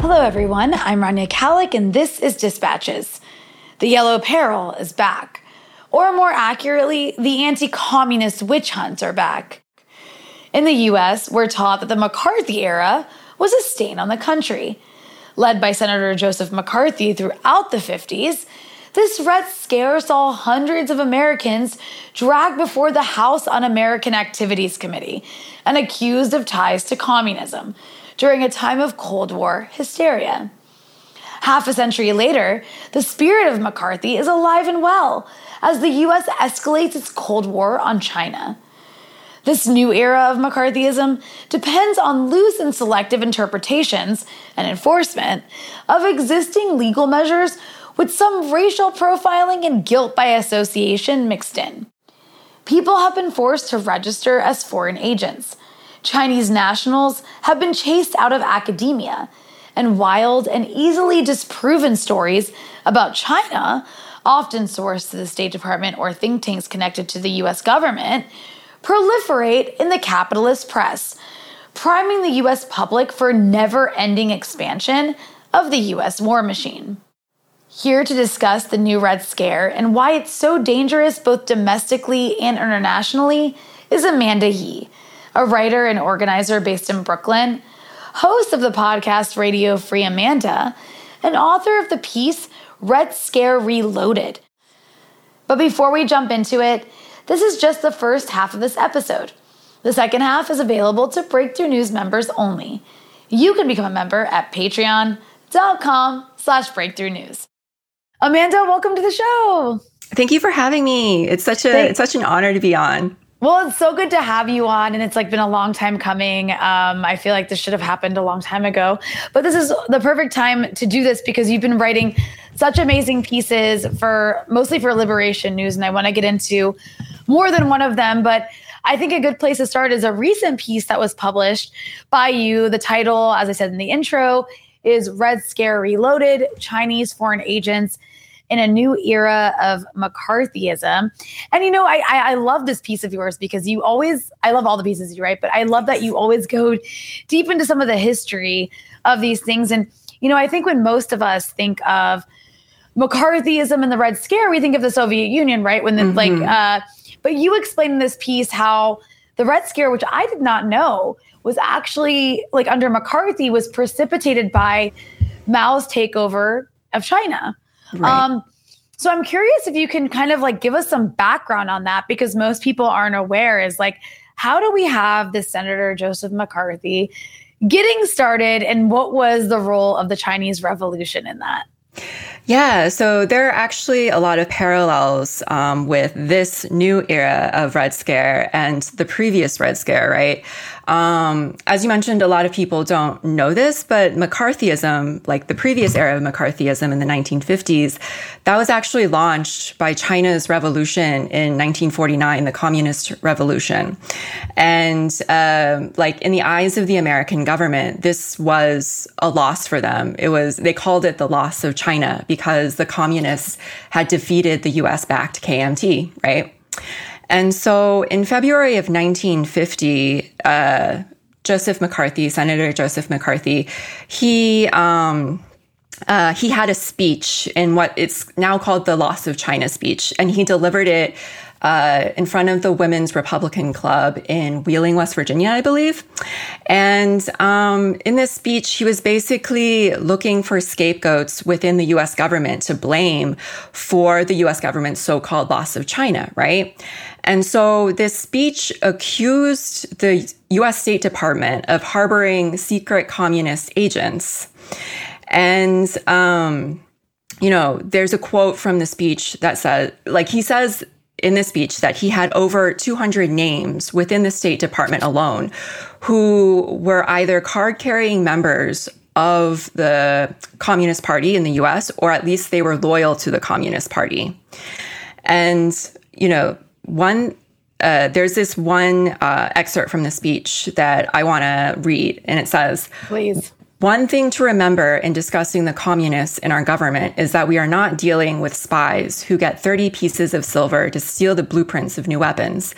Hello, everyone. I'm Rania Khalek, and this is Dispatches. The Yellow Peril is back. Or more accurately, the anti communist witch hunts are back. In the US, we're taught that the McCarthy era was a stain on the country. Led by Senator Joseph McCarthy throughout the 50s, this Red Scare saw hundreds of Americans dragged before the House Un American Activities Committee and accused of ties to communism during a time of Cold War hysteria. Half a century later, the spirit of McCarthy is alive and well as the US escalates its Cold War on China. This new era of McCarthyism depends on loose and selective interpretations and enforcement of existing legal measures with some racial profiling and guilt by association mixed in. People have been forced to register as foreign agents. Chinese nationals have been chased out of academia, and wild and easily disproven stories about China, often sourced to the State Department or think tanks connected to the US government, proliferate in the capitalist press, priming the US public for never ending expansion of the US war machine. Here to discuss the new Red Scare and why it's so dangerous both domestically and internationally is Amanda Yee, a writer and organizer based in Brooklyn, host of the podcast Radio Free Amanda, and author of the piece Red Scare Reloaded. But before we jump into it, this is just the first half of this episode. The second half is available to Breakthrough News members only. You can become a member at patreon.com slash breakthrough news. Amanda, welcome to the show. Thank you for having me. It's such a Thanks. it's such an honor to be on. Well, it's so good to have you on, and it's like been a long time coming. Um, I feel like this should have happened a long time ago, but this is the perfect time to do this because you've been writing such amazing pieces for mostly for Liberation News, and I want to get into more than one of them, but I think a good place to start is a recent piece that was published by you. The title, as I said in the intro, is Red Scare Reloaded Chinese Foreign Agents in a New Era of McCarthyism. And you know, I, I, I love this piece of yours because you always, I love all the pieces you write, but I love that you always go deep into some of the history of these things. And, you know, I think when most of us think of McCarthyism and the Red Scare, we think of the Soviet Union, right? When the, mm-hmm. like, uh, but you explained in this piece how the Red Scare, which I did not know, was actually like under McCarthy, was precipitated by Mao's takeover of China. Right. Um, so I'm curious if you can kind of like give us some background on that because most people aren't aware is like, how do we have this Senator Joseph McCarthy getting started and what was the role of the Chinese Revolution in that? Yeah, so there are actually a lot of parallels um, with this new era of Red Scare and the previous Red Scare, right? Um, as you mentioned, a lot of people don't know this, but McCarthyism, like the previous era of McCarthyism in the 1950s, that was actually launched by China's revolution in 1949, the Communist Revolution. And um, like in the eyes of the American government, this was a loss for them. It was they called it the loss of China because the communists had defeated the U.S. backed KMT, right? And so in February of 1950, uh, Joseph McCarthy, Senator Joseph McCarthy, he um, uh, he had a speech in what it's now called the Loss of China speech, and he delivered it uh, in front of the Women's Republican Club in Wheeling, West Virginia, I believe. And um, in this speech, he was basically looking for scapegoats within the US government to blame for the US government's so called loss of China, right? And so this speech accused the US State Department of harboring secret communist agents. And, um, you know, there's a quote from the speech that says, like, he says in the speech that he had over 200 names within the State Department alone who were either card carrying members of the Communist Party in the US, or at least they were loyal to the Communist Party. And, you know, one, uh, there's this one uh, excerpt from the speech that I want to read, and it says, Please. One thing to remember in discussing the communists in our government is that we are not dealing with spies who get 30 pieces of silver to steal the blueprints of new weapons.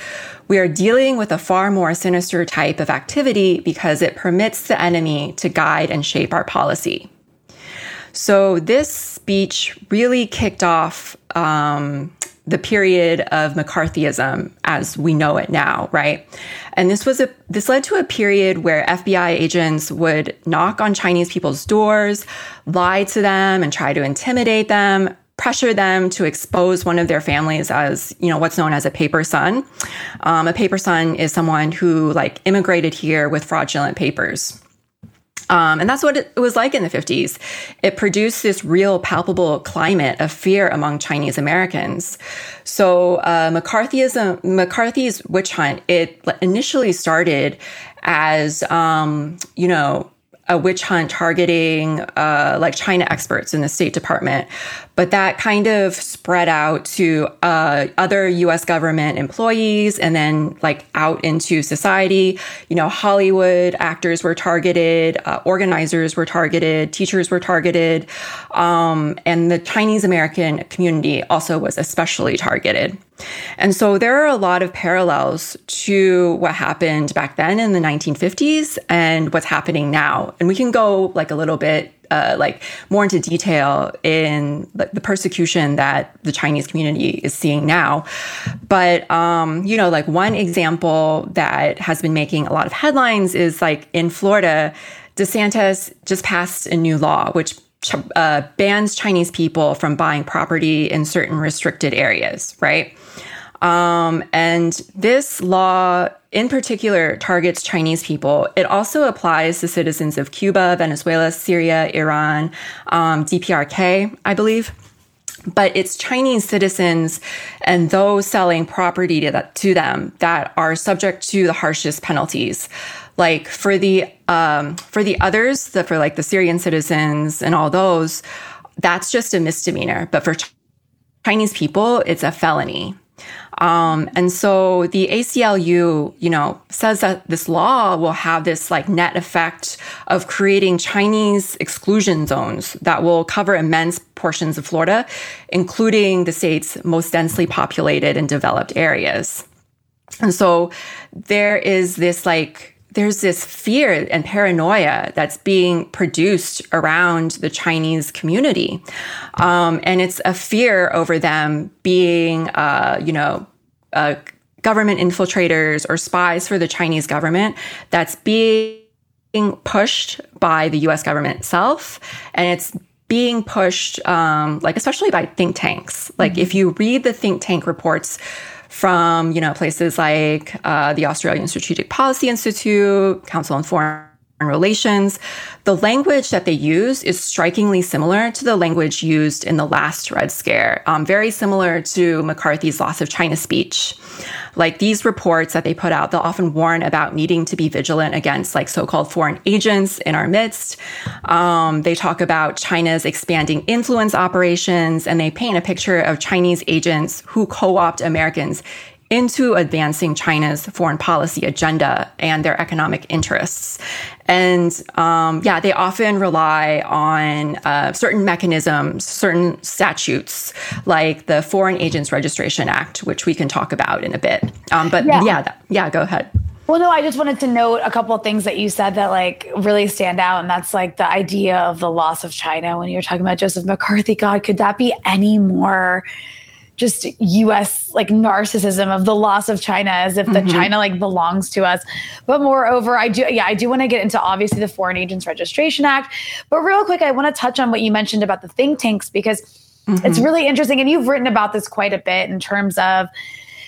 We are dealing with a far more sinister type of activity because it permits the enemy to guide and shape our policy. So this speech really kicked off um, the period of McCarthyism as we know it now, right? And this was a this led to a period where FBI agents would knock on Chinese people's doors, lie to them and try to intimidate them, pressure them to expose one of their families as you know what's known as a paper son um, a paper son is someone who like immigrated here with fraudulent papers um, and that's what it was like in the 50s. It produced this real palpable climate of fear among Chinese Americans. So uh, McCarthyism, McCarthy's witch hunt, it initially started as, um, you know, a witch hunt targeting uh, like China experts in the State Department, but that kind of spread out to uh, other U.S. government employees and then like out into society. You know, Hollywood actors were targeted, uh, organizers were targeted, teachers were targeted, um, and the Chinese American community also was especially targeted. And so there are a lot of parallels to what happened back then in the 1950s and what's happening now. And we can go like a little bit uh, like more into detail in like, the persecution that the Chinese community is seeing now. But um, you know, like one example that has been making a lot of headlines is like in Florida, DeSantis just passed a new law which uh, bans Chinese people from buying property in certain restricted areas, right? Um, and this law in particular targets Chinese people. It also applies to citizens of Cuba, Venezuela, Syria, Iran, um, DPRK, I believe. But it's Chinese citizens and those selling property to, that, to them that are subject to the harshest penalties. Like for the um, for the others, the, for like the Syrian citizens and all those, that's just a misdemeanor. But for Chinese people, it's a felony. Um, and so the ACLU, you know, says that this law will have this like net effect of creating Chinese exclusion zones that will cover immense portions of Florida, including the state's most densely populated and developed areas. And so there is this like there's this fear and paranoia that's being produced around the Chinese community. Um, and it's a fear over them being, uh, you know, uh, government infiltrators or spies for the Chinese government that's being pushed by the US government itself. And it's being pushed, um, like, especially by think tanks. Like, mm-hmm. if you read the think tank reports, from you know places like uh, the Australian Strategic Policy Institute, Council on Foreign relations. The language that they use is strikingly similar to the language used in the last Red Scare, um, very similar to McCarthy's loss of China speech. Like these reports that they put out, they'll often warn about needing to be vigilant against like so-called foreign agents in our midst. Um, they talk about China's expanding influence operations, and they paint a picture of Chinese agents who co-opt Americans into advancing China's foreign policy agenda and their economic interests. And um, yeah, they often rely on uh, certain mechanisms, certain statutes, like the Foreign Agents Registration Act, which we can talk about in a bit. Um, but yeah, yeah, that, yeah, go ahead. Well, no, I just wanted to note a couple of things that you said that like really stand out. And that's like the idea of the loss of China when you're talking about Joseph McCarthy. God, could that be any more just US like narcissism of the loss of China as if mm-hmm. China like belongs to us. But moreover, I do yeah, I do want to get into obviously the Foreign Agents Registration Act. But real quick, I want to touch on what you mentioned about the think tanks because mm-hmm. it's really interesting and you've written about this quite a bit in terms of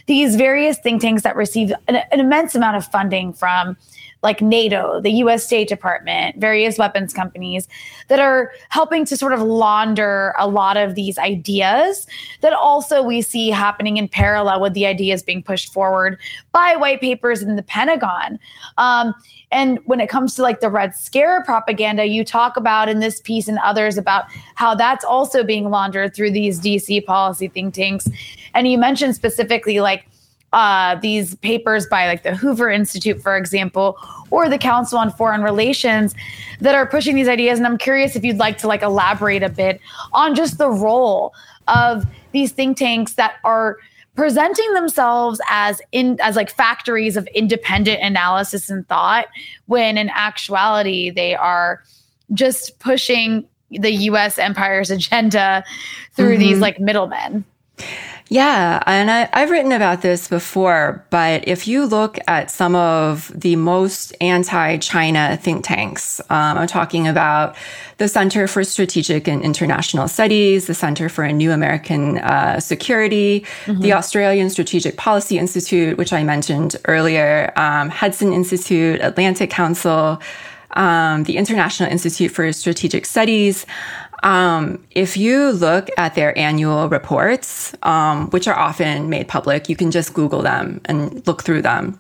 these various think tanks that receive an, an immense amount of funding from like NATO, the US State Department, various weapons companies that are helping to sort of launder a lot of these ideas that also we see happening in parallel with the ideas being pushed forward by white papers in the Pentagon. Um, and when it comes to like the Red Scare propaganda, you talk about in this piece and others about how that's also being laundered through these DC policy think tanks. And you mentioned specifically like uh, these papers by like the Hoover Institute, for example, or the Council on Foreign Relations that are pushing these ideas. And I'm curious if you'd like to like elaborate a bit on just the role of these think tanks that are presenting themselves as in as like factories of independent analysis and thought when in actuality they are just pushing the US empire's agenda through mm-hmm. these like middlemen. Yeah, and I, have written about this before, but if you look at some of the most anti China think tanks, um, I'm talking about the Center for Strategic and International Studies, the Center for a New American uh, Security, mm-hmm. the Australian Strategic Policy Institute, which I mentioned earlier, um, Hudson Institute, Atlantic Council, um, the International Institute for Strategic Studies. Um, if you look at their annual reports, um, which are often made public, you can just Google them and look through them.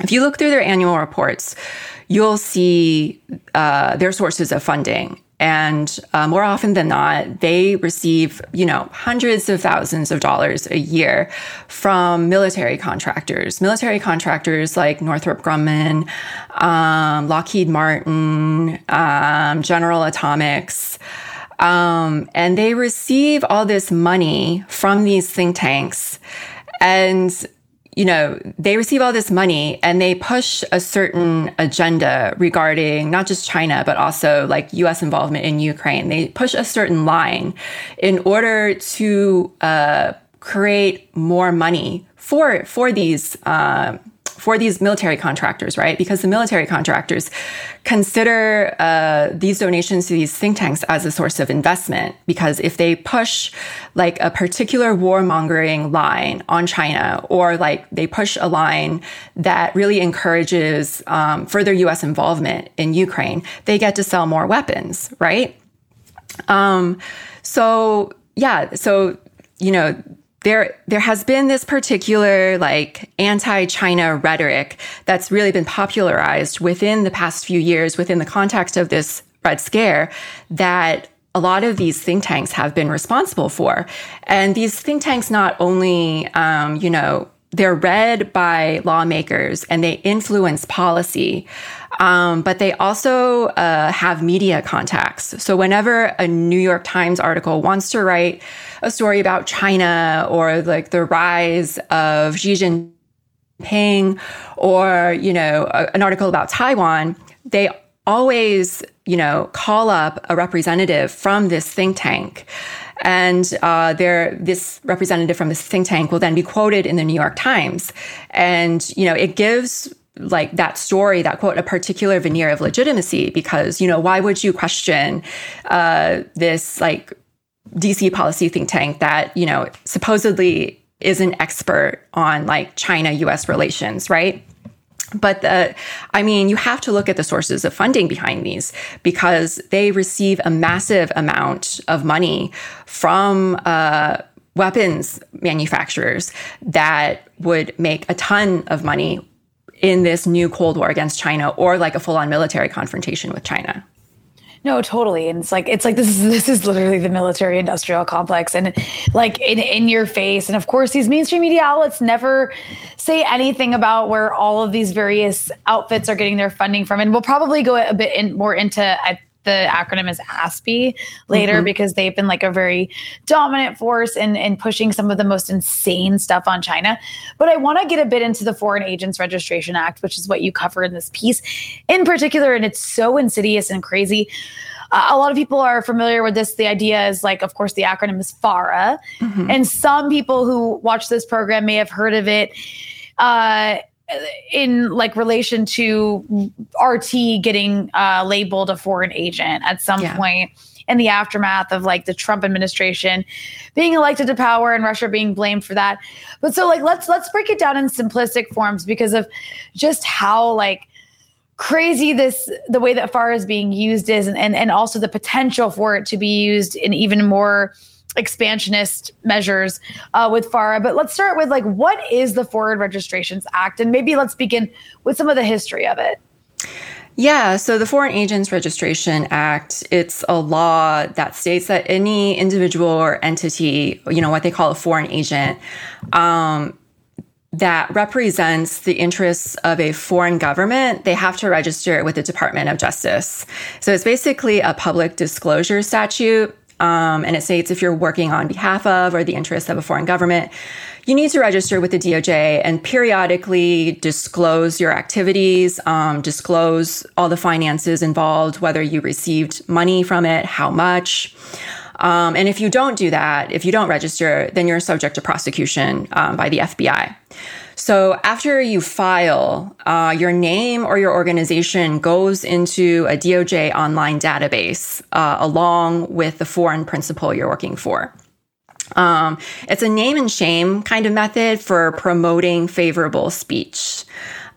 If you look through their annual reports, you'll see uh, their sources of funding. And uh, more often than not, they receive, you know, hundreds of thousands of dollars a year from military contractors. Military contractors like Northrop Grumman, um, Lockheed Martin, um, General Atomics. Um, and they receive all this money from these think tanks. And, you know, they receive all this money and they push a certain agenda regarding not just China, but also like US involvement in Ukraine. They push a certain line in order to uh, create more money for, for these. Uh, for these military contractors, right? Because the military contractors consider uh, these donations to these think tanks as a source of investment. Because if they push like a particular warmongering line on China, or like they push a line that really encourages um, further U.S. involvement in Ukraine, they get to sell more weapons, right? Um, so yeah, so you know there there has been this particular like anti-China rhetoric that's really been popularized within the past few years within the context of this Red Scare that a lot of these think tanks have been responsible for. And these think tanks not only, um, you know, they're read by lawmakers and they influence policy. Um, but they also uh, have media contacts. So whenever a New York Times article wants to write a story about China or like the rise of Xi Jinping or, you know, a, an article about Taiwan, they always, you know, call up a representative from this think tank. And uh, there, this representative from this think tank will then be quoted in the New York Times. And, you know, it gives like that story, that quote, a particular veneer of legitimacy because, you know, why would you question uh, this like DC policy think tank that, you know, supposedly is an expert on like China US relations, right? But the, I mean, you have to look at the sources of funding behind these because they receive a massive amount of money from uh, weapons manufacturers that would make a ton of money in this new Cold War against China or like a full on military confrontation with China. No, totally. And it's like it's like this is this is literally the military industrial complex and like in in your face. And of course, these mainstream media outlets never say anything about where all of these various outfits are getting their funding from. And we'll probably go a bit in, more into the acronym is ASPI later mm-hmm. because they've been like a very dominant force in, in pushing some of the most insane stuff on China. But I want to get a bit into the Foreign Agents Registration Act, which is what you cover in this piece in particular. And it's so insidious and crazy. Uh, a lot of people are familiar with this. The idea is like, of course, the acronym is FARA. Mm-hmm. And some people who watch this program may have heard of it. Uh, in like relation to RT getting uh, labeled a foreign agent at some yeah. point in the aftermath of like the Trump administration being elected to power and Russia being blamed for that. But so like let's let's break it down in simplistic forms because of just how like crazy this the way that FAR is being used is and, and and also the potential for it to be used in even more expansionist measures uh, with FARA. But let's start with like, what is the Foreign Registrations Act? And maybe let's begin with some of the history of it. Yeah, so the Foreign Agents Registration Act, it's a law that states that any individual or entity, you know, what they call a foreign agent, um, that represents the interests of a foreign government, they have to register with the Department of Justice. So it's basically a public disclosure statute. Um, and it states if you're working on behalf of or the interests of a foreign government, you need to register with the DOJ and periodically disclose your activities, um, disclose all the finances involved, whether you received money from it, how much. Um, and if you don't do that, if you don't register, then you're subject to prosecution um, by the FBI. So after you file, uh, your name or your organization goes into a DOJ online database uh, along with the foreign principal you're working for. Um, it's a name and shame kind of method for promoting favorable speech.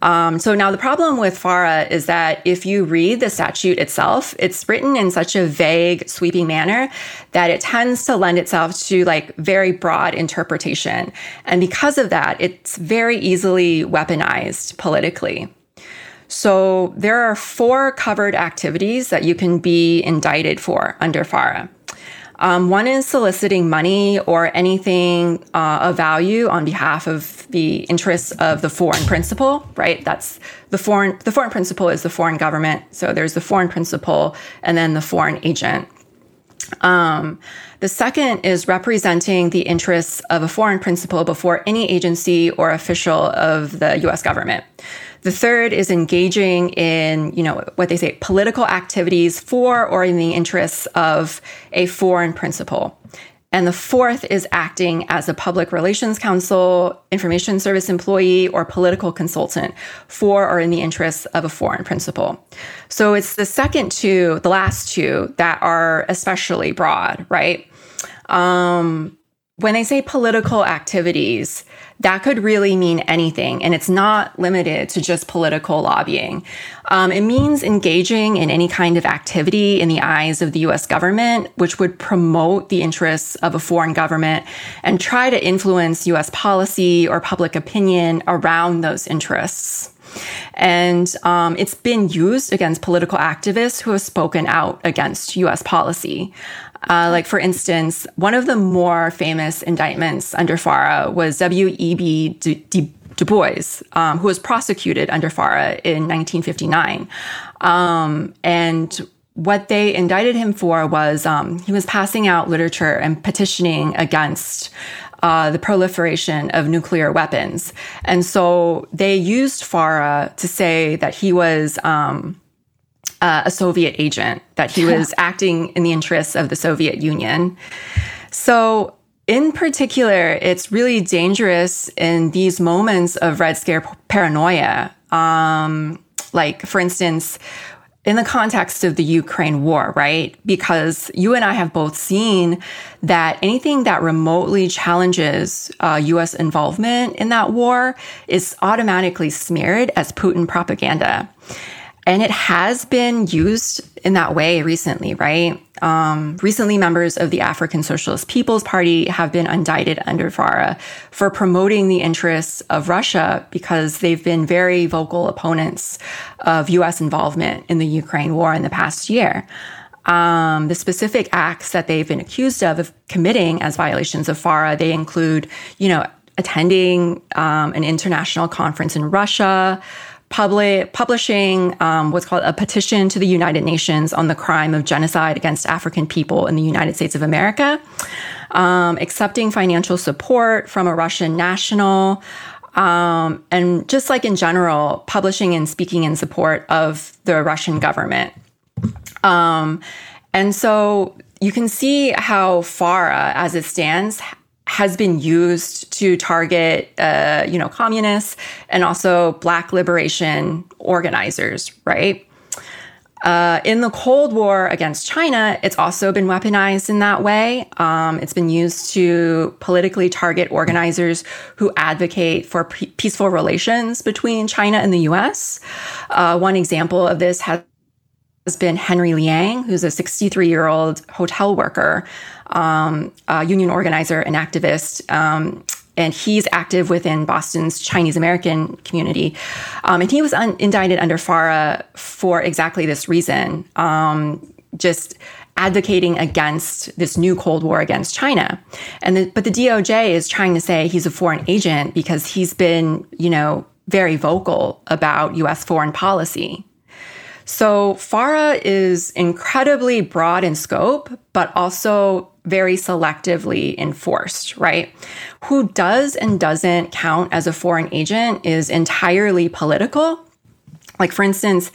Um, so now the problem with FARA is that if you read the statute itself, it's written in such a vague, sweeping manner that it tends to lend itself to like very broad interpretation. And because of that, it's very easily weaponized politically. So there are four covered activities that you can be indicted for under FARA. Um, one is soliciting money or anything uh, of value on behalf of the interests of the foreign principal, right? That's the foreign, the foreign principal is the foreign government. So there's the foreign principal and then the foreign agent. Um, the second is representing the interests of a foreign principal before any agency or official of the US government. The third is engaging in, you know, what they say, political activities for or in the interests of a foreign principal. And the fourth is acting as a public relations counsel, information service employee, or political consultant for or in the interests of a foreign principal. So it's the second two, the last two, that are especially broad, right? Um, when they say political activities, that could really mean anything. And it's not limited to just political lobbying. Um, it means engaging in any kind of activity in the eyes of the US government, which would promote the interests of a foreign government and try to influence US policy or public opinion around those interests. And um, it's been used against political activists who have spoken out against US policy. Uh, like, for instance, one of the more famous indictments under FARA was W.E.B. Du, du, du Bois, um, who was prosecuted under FARA in 1959. Um, and what they indicted him for was um, he was passing out literature and petitioning against uh, the proliferation of nuclear weapons. And so they used FARA to say that he was um, uh, a Soviet agent, that he was acting in the interests of the Soviet Union. So, in particular, it's really dangerous in these moments of Red Scare paranoia. Um, like, for instance, in the context of the Ukraine war, right? Because you and I have both seen that anything that remotely challenges uh, US involvement in that war is automatically smeared as Putin propaganda. And it has been used in that way recently, right? Um, recently, members of the African Socialist People's Party have been indicted under FARA for promoting the interests of Russia because they've been very vocal opponents of US involvement in the Ukraine war in the past year. Um, the specific acts that they've been accused of, of committing as violations of FARA, they include, you know, attending um, an international conference in Russia, public, publishing um, what's called a petition to the United Nations on the crime of genocide against African people in the United States of America, um, accepting financial support from a Russian national, um, and just like in general, publishing and speaking in support of the Russian government. Um, and so you can see how FARA, as it stands, has been used to target, uh, you know, communists and also Black liberation organizers, right? Uh, in the Cold War against China, it's also been weaponized in that way. Um, it's been used to politically target organizers who advocate for p- peaceful relations between China and the US. Uh, one example of this has been Henry Liang, who's a 63 year old hotel worker um, union organizer and activist. Um, and he's active within Boston's Chinese American community. Um, and he was un- indicted under FARA for exactly this reason. Um, just advocating against this new Cold War against China. And the, but the DOJ is trying to say he's a foreign agent because he's been, you know, very vocal about US foreign policy. So FARA is incredibly broad in scope, but also very selectively enforced, right? Who does and doesn't count as a foreign agent is entirely political. Like, for instance,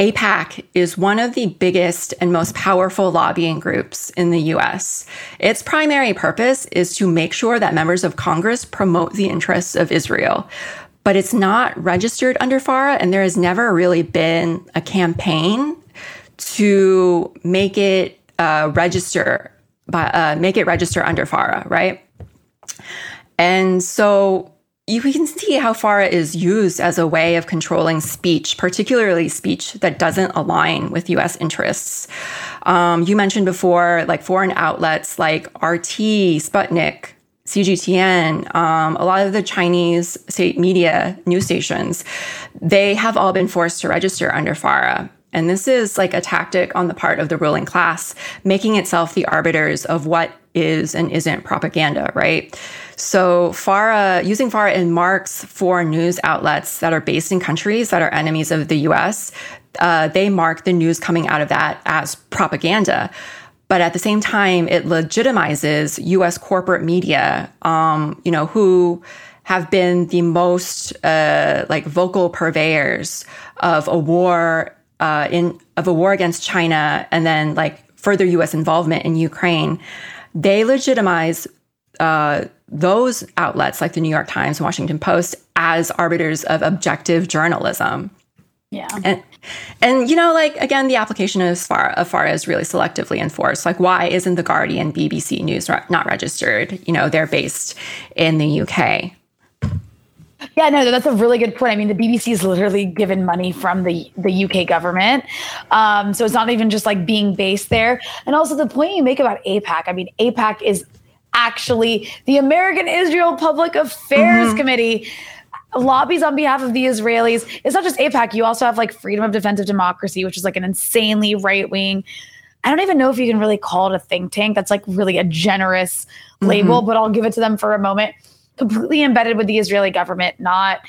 AIPAC is one of the biggest and most powerful lobbying groups in the US. Its primary purpose is to make sure that members of Congress promote the interests of Israel. But it's not registered under FARA, and there has never really been a campaign to make it uh, register, uh, make it register under FARA, right? And so you can see how FARA is used as a way of controlling speech, particularly speech that doesn't align with US interests. Um, you mentioned before, like foreign outlets like RT, Sputnik, CGTN, um, a lot of the Chinese state media news stations, they have all been forced to register under FARA. And this is like a tactic on the part of the ruling class, making itself the arbiters of what is and isn't propaganda, right? So FARA, using FARA in marks for news outlets that are based in countries that are enemies of the US, uh, they mark the news coming out of that as propaganda. But at the same time, it legitimizes US corporate media, um, you know, who have been the most uh, like vocal purveyors of a war uh, in of a war against China and then like further U.S. involvement in Ukraine, they legitimize uh, those outlets like the New York Times and Washington Post as arbiters of objective journalism. Yeah. And and you know, like again, the application of far of FARA is really selectively enforced. Like, why isn't the Guardian, BBC News not registered? You know, they're based in the UK. Yeah, no, that's a really good point. I mean, the BBC is literally given money from the the UK government, um, so it's not even just like being based there. And also the point you make about AIPAC. I mean, AIPAC is actually the American Israel Public Affairs mm-hmm. Committee lobbies on behalf of the Israelis. It's not just AIPAC. You also have like Freedom of Defensive Democracy, which is like an insanely right wing. I don't even know if you can really call it a think tank. That's like really a generous label, mm-hmm. but I'll give it to them for a moment completely embedded with the Israeli government, not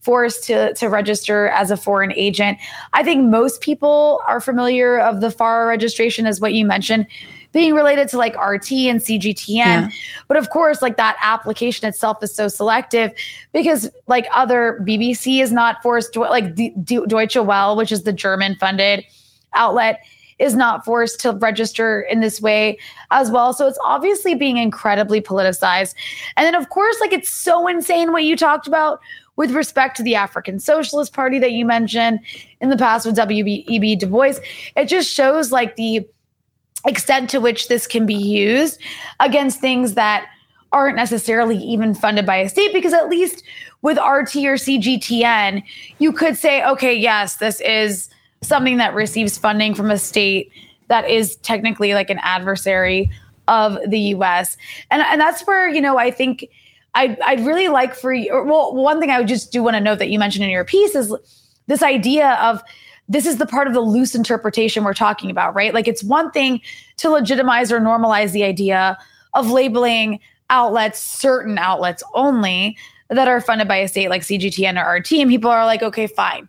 forced to to register as a foreign agent. I think most people are familiar of the FARA registration as what you mentioned being related to like RT and CGTN. Yeah. But of course, like that application itself is so selective because like other BBC is not forced to like D- D- Deutsche Welle, which is the German funded outlet is not forced to register in this way as well. So it's obviously being incredibly politicized. And then, of course, like it's so insane what you talked about with respect to the African Socialist Party that you mentioned in the past with W.E.B. Du Bois. It just shows like the extent to which this can be used against things that aren't necessarily even funded by a state because at least with RT or CGTN, you could say, okay, yes, this is something that receives funding from a state that is technically like an adversary of the US. And and that's where, you know, I think I I'd really like for you well, one thing I would just do want to note that you mentioned in your piece is this idea of this is the part of the loose interpretation we're talking about, right? Like it's one thing to legitimize or normalize the idea of labeling outlets, certain outlets only that are funded by a state like CGTN or RT. And people are like, okay, fine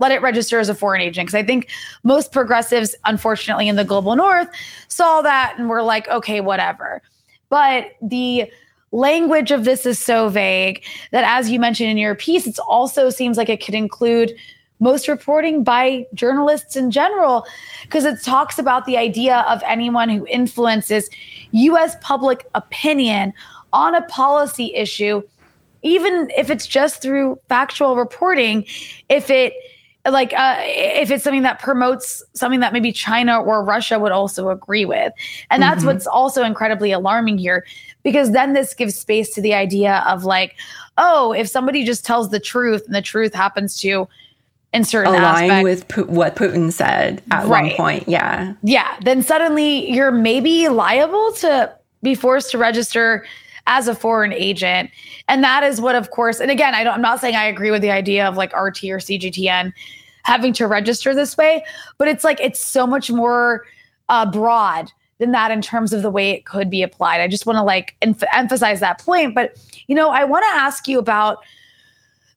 let it register as a foreign agent. Because I think most progressives, unfortunately, in the global north saw that and were like, okay, whatever. But the language of this is so vague that, as you mentioned in your piece, it also seems like it could include most reporting by journalists in general, because it talks about the idea of anyone who influences US public opinion on a policy issue, even if it's just through factual reporting, if it like uh, if it's something that promotes something that maybe China or Russia would also agree with. And that's mm-hmm. what's also incredibly alarming here because then this gives space to the idea of like, oh, if somebody just tells the truth and the truth happens to in certain align aspect, with what Putin said at right. one point, yeah, yeah, then suddenly you're maybe liable to be forced to register as a foreign agent. And that is what, of course, and again, I don't, I'm not saying I agree with the idea of like RT or CGTN having to register this way, but it's like, it's so much more uh, broad than that in terms of the way it could be applied. I just want to like em- emphasize that point. But, you know, I want to ask you about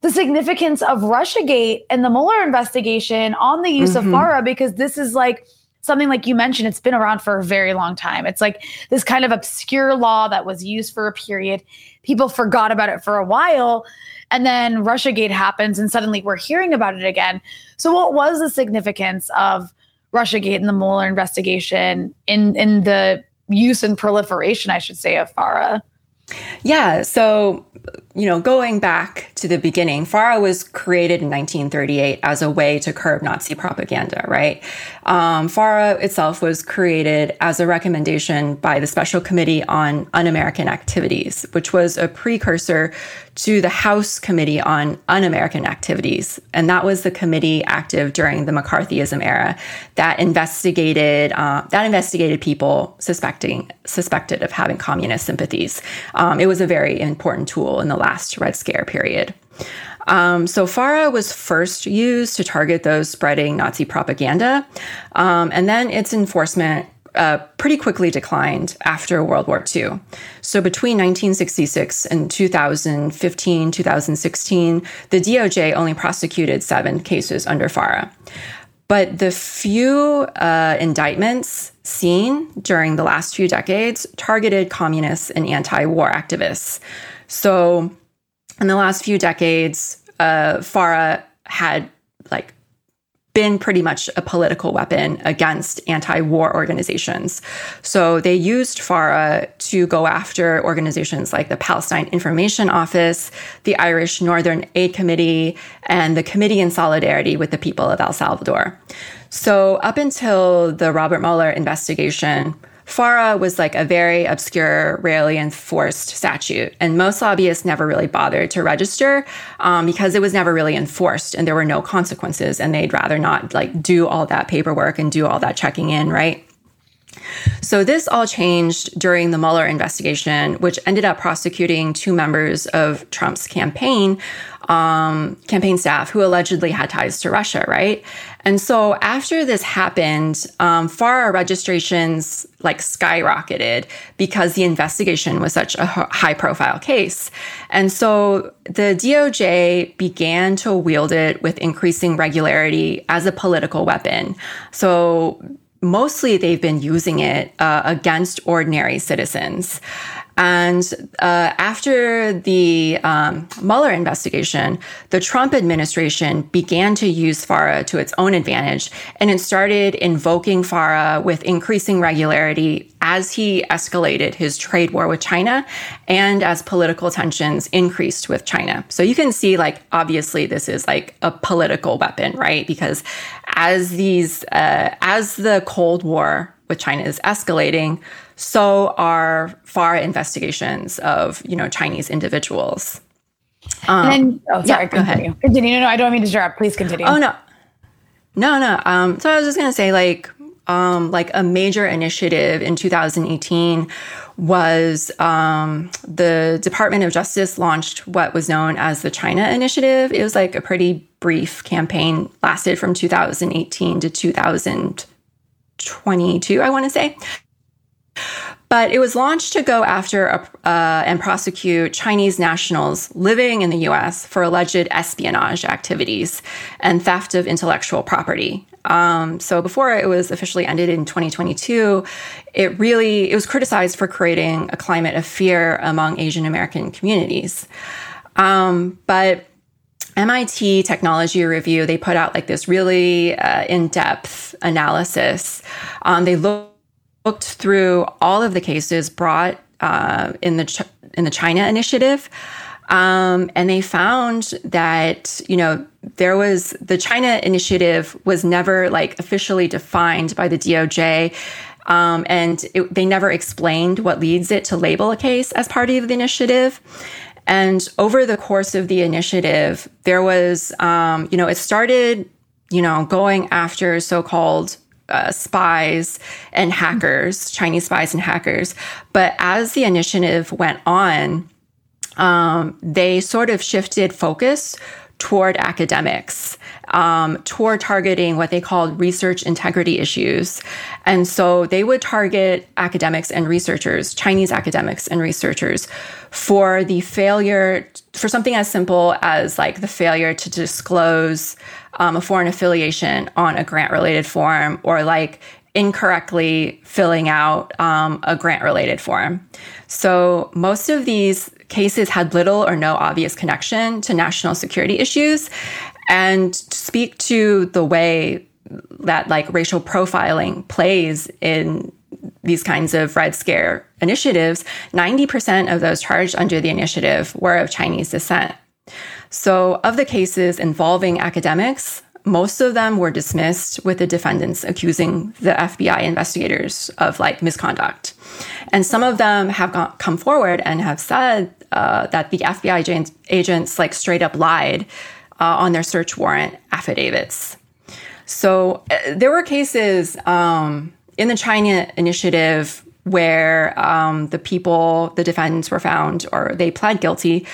the significance of Russiagate and the Mueller investigation on the use mm-hmm. of FARA because this is like something like you mentioned, it's been around for a very long time. It's like this kind of obscure law that was used for a period. People forgot about it for a while. And then Russiagate happens, and suddenly we're hearing about it again. So, what was the significance of Russiagate and the Mueller investigation in in the use and proliferation, I should say, of FARA? Yeah. So, you know, going back to the beginning, FARA was created in 1938 as a way to curb Nazi propaganda, right? Um, FARA itself was created as a recommendation by the Special Committee on Un American Activities, which was a precursor to the House Committee on Un American Activities. And that was the committee active during the McCarthyism era that investigated, uh, that investigated people suspecting, suspected of having communist sympathies. Um, it was a very important tool in the last Red Scare period. Um, so FARA was first used to target those spreading Nazi propaganda, um, and then its enforcement uh, pretty quickly declined after World War II. So between 1966 and 2015, 2016, the DOJ only prosecuted seven cases under FARA. But the few uh, indictments seen during the last few decades targeted communists and anti war activists. So in the last few decades, uh, FARA had been pretty much a political weapon against anti war organizations. So they used FARA to go after organizations like the Palestine Information Office, the Irish Northern Aid Committee, and the Committee in Solidarity with the People of El Salvador. So up until the Robert Mueller investigation, FARA was like a very obscure, rarely enforced statute, and most lobbyists never really bothered to register um, because it was never really enforced, and there were no consequences, and they'd rather not like do all that paperwork and do all that checking in, right? So this all changed during the Mueller investigation, which ended up prosecuting two members of Trump's campaign um, campaign staff who allegedly had ties to Russia, right? And so after this happened, um, FARA registrations like skyrocketed because the investigation was such a high profile case. And so the DOJ began to wield it with increasing regularity as a political weapon. So mostly they've been using it uh, against ordinary citizens. And uh, after the um, Mueller investigation, the Trump administration began to use FARA to its own advantage, and it started invoking FARA with increasing regularity as he escalated his trade war with China and as political tensions increased with China. So you can see, like, obviously, this is like a political weapon, right? Because as these, uh, as the Cold War with China is escalating, so are FAR investigations of you know Chinese individuals. Um, then, oh, sorry. Yeah, go ahead. Continue. No, no, I don't mean to interrupt. Please continue. Oh no, no, no. Um, so I was just gonna say, like, um, like a major initiative in 2018 was um, the Department of Justice launched what was known as the China Initiative. It was like a pretty brief campaign, lasted from 2018 to 2022, I want to say. But it was launched to go after uh, and prosecute Chinese nationals living in the US for alleged espionage activities and theft of intellectual property. Um, so before it was officially ended in 2022, it really it was criticized for creating a climate of fear among Asian American communities. Um, but MIT Technology Review, they put out like this really uh, in depth analysis. Um, they looked looked through all of the cases brought uh, in the Ch- in the China initiative, um, and they found that you know there was the China initiative was never like officially defined by the DOJ. Um, and it, they never explained what leads it to label a case as part of the initiative. And over the course of the initiative, there was, um, you know, it started, you know, going after so called uh, spies and hackers, Chinese spies and hackers. But as the initiative went on, um, they sort of shifted focus toward academics um, toward targeting what they called research integrity issues. And so they would target academics and researchers, Chinese academics and researchers, for the failure, for something as simple as like the failure to disclose um, a foreign affiliation on a grant related form or like incorrectly filling out um, a grant related form. So most of these cases had little or no obvious connection to national security issues. And speak to the way that like racial profiling plays in these kinds of Red Scare initiatives, 90% of those charged under the initiative were of Chinese descent. So, of the cases involving academics, most of them were dismissed with the defendants accusing the FBI investigators of like misconduct. And some of them have gone, come forward and have said uh, that the FBI agents like straight up lied uh, on their search warrant affidavits. So uh, there were cases um, in the China initiative where um, the people, the defendants were found or they pled guilty.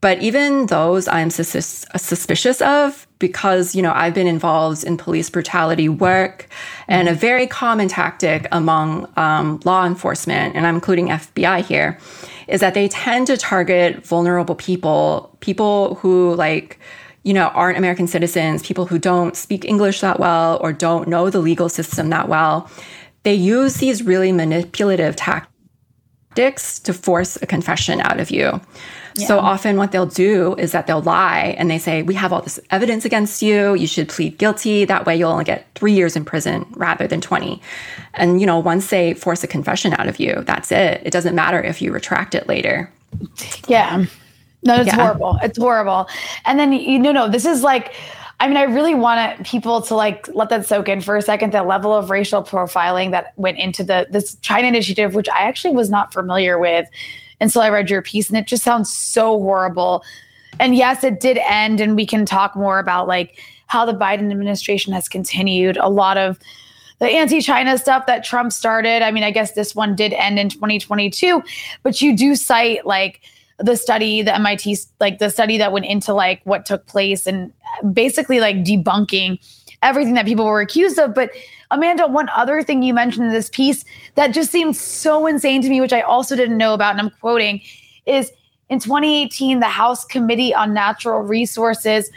But even those I'm sus- suspicious of because you know I've been involved in police brutality work, and a very common tactic among um, law enforcement, and I'm including FBI here, is that they tend to target vulnerable people, people who like you know aren't American citizens, people who don't speak English that well or don't know the legal system that well. They use these really manipulative tactics to force a confession out of you. So often what they'll do is that they'll lie and they say, We have all this evidence against you. You should plead guilty. That way you'll only get three years in prison rather than 20. And, you know, once they force a confession out of you, that's it. It doesn't matter if you retract it later. Yeah. No, it's yeah. horrible. It's horrible. And then, you know, no, this is like, I mean, I really want people to like let that soak in for a second. The level of racial profiling that went into the this China initiative, which I actually was not familiar with until I read your piece, and it just sounds so horrible. And yes, it did end, and we can talk more about like how the Biden administration has continued a lot of the anti-China stuff that Trump started. I mean, I guess this one did end in 2022, but you do cite like the study, the MIT, like the study that went into like what took place and basically like debunking everything that people were accused of. But Amanda, one other thing you mentioned in this piece that just seems so insane to me, which I also didn't know about, and I'm quoting, is in 2018, the House Committee on Natural Resources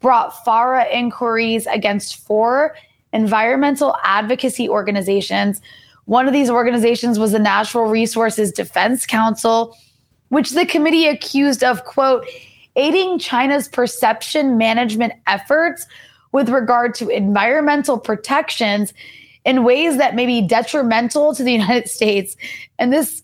brought FARA inquiries against four environmental advocacy organizations. One of these organizations was the Natural Resources Defense Council, which the committee accused of, quote, aiding China's perception management efforts with regard to environmental protections in ways that may be detrimental to the United States. And this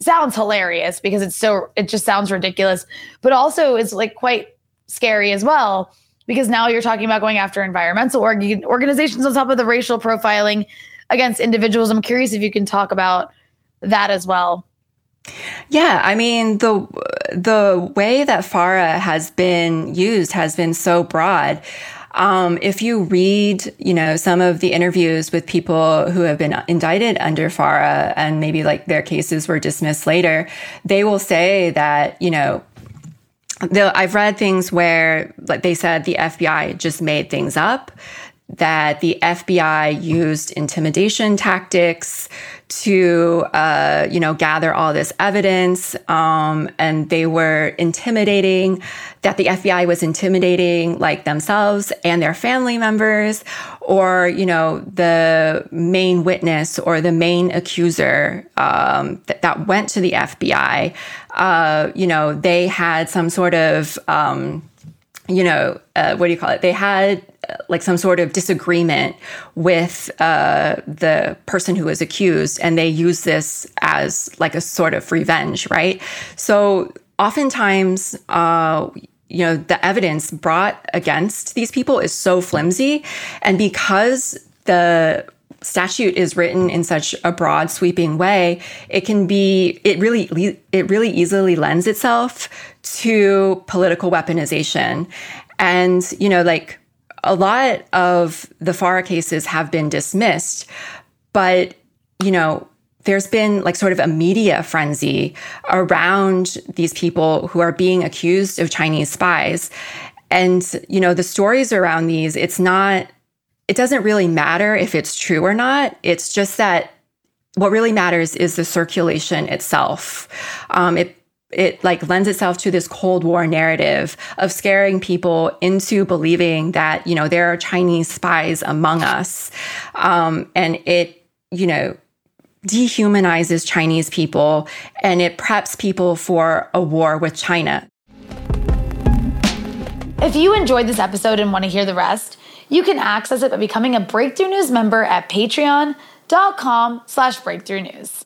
sounds hilarious because it's so it just sounds ridiculous, but also is like quite scary as well because now you're talking about going after environmental org- organizations on top of the racial profiling against individuals. I'm curious if you can talk about that as well. Yeah, I mean the the way that FARA has been used has been so broad. Um, if you read, you know, some of the interviews with people who have been indicted under FARA and maybe like their cases were dismissed later, they will say that, you know, I've read things where like they said the FBI just made things up, that the FBI used intimidation tactics to, uh, you know, gather all this evidence, um, and they were intimidating. That the FBI was intimidating like themselves and their family members, or you know, the main witness or the main accuser um, that, that went to the FBI. Uh, you know, they had some sort of um, you know, uh, what do you call it? They had like some sort of disagreement with uh, the person who was accused, and they use this as like a sort of revenge, right? So oftentimes, uh, you know, the evidence brought against these people is so flimsy, and because the statute is written in such a broad sweeping way it can be it really it really easily lends itself to political weaponization and you know like a lot of the FARA cases have been dismissed but you know there's been like sort of a media frenzy around these people who are being accused of Chinese spies And, you know, the stories around these, it's not, it doesn't really matter if it's true or not. It's just that what really matters is the circulation itself. Um, it it like lends itself to this cold war narrative of scaring people into believing that you know there are chinese spies among us. Um, and it you know dehumanizes chinese people and it preps people for a war with china. If you enjoyed this episode and want to hear the rest you can access it by becoming a breakthrough news member at patreon.com slash breakthrough news